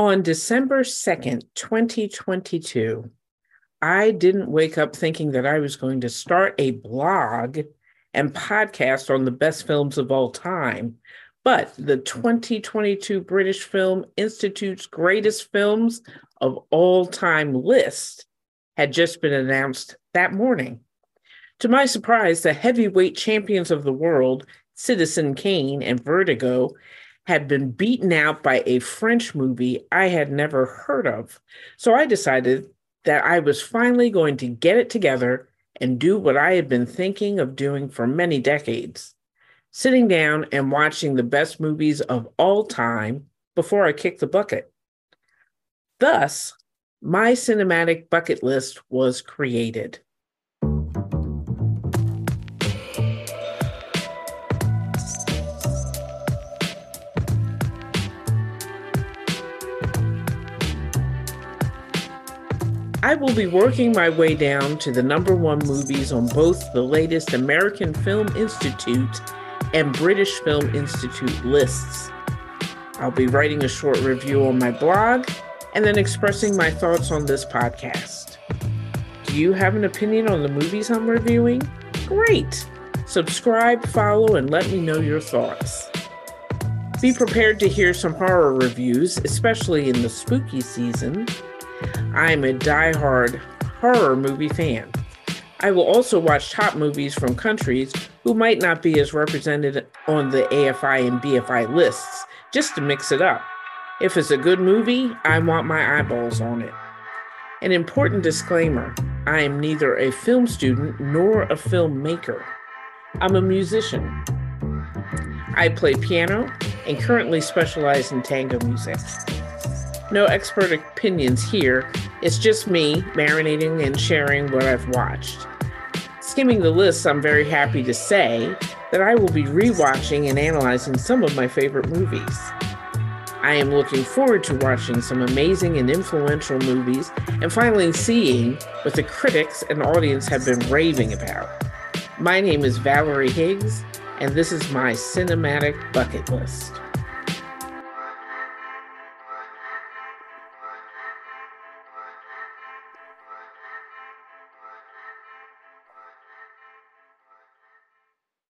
On December 2nd, 2022, I didn't wake up thinking that I was going to start a blog and podcast on the best films of all time. But the 2022 British Film Institute's greatest films of all time list had just been announced that morning. To my surprise, the heavyweight champions of the world, Citizen Kane and Vertigo, had been beaten out by a French movie I had never heard of. So I decided that I was finally going to get it together and do what I had been thinking of doing for many decades sitting down and watching the best movies of all time before I kicked the bucket. Thus, my cinematic bucket list was created. I will be working my way down to the number one movies on both the latest American Film Institute and British Film Institute lists. I'll be writing a short review on my blog and then expressing my thoughts on this podcast. Do you have an opinion on the movies I'm reviewing? Great! Subscribe, follow, and let me know your thoughts. Be prepared to hear some horror reviews, especially in the spooky season. I'm a die-hard horror movie fan. I will also watch top movies from countries who might not be as represented on the AFI and BFI lists, just to mix it up. If it's a good movie, I want my eyeballs on it. An important disclaimer I am neither a film student nor a filmmaker. I'm a musician. I play piano and currently specialize in tango music. No expert opinions here. It's just me marinating and sharing what I've watched. Skimming the list, I'm very happy to say that I will be rewatching and analyzing some of my favorite movies. I am looking forward to watching some amazing and influential movies and finally seeing what the critics and audience have been raving about. My name is Valerie Higgs, and this is my cinematic bucket list.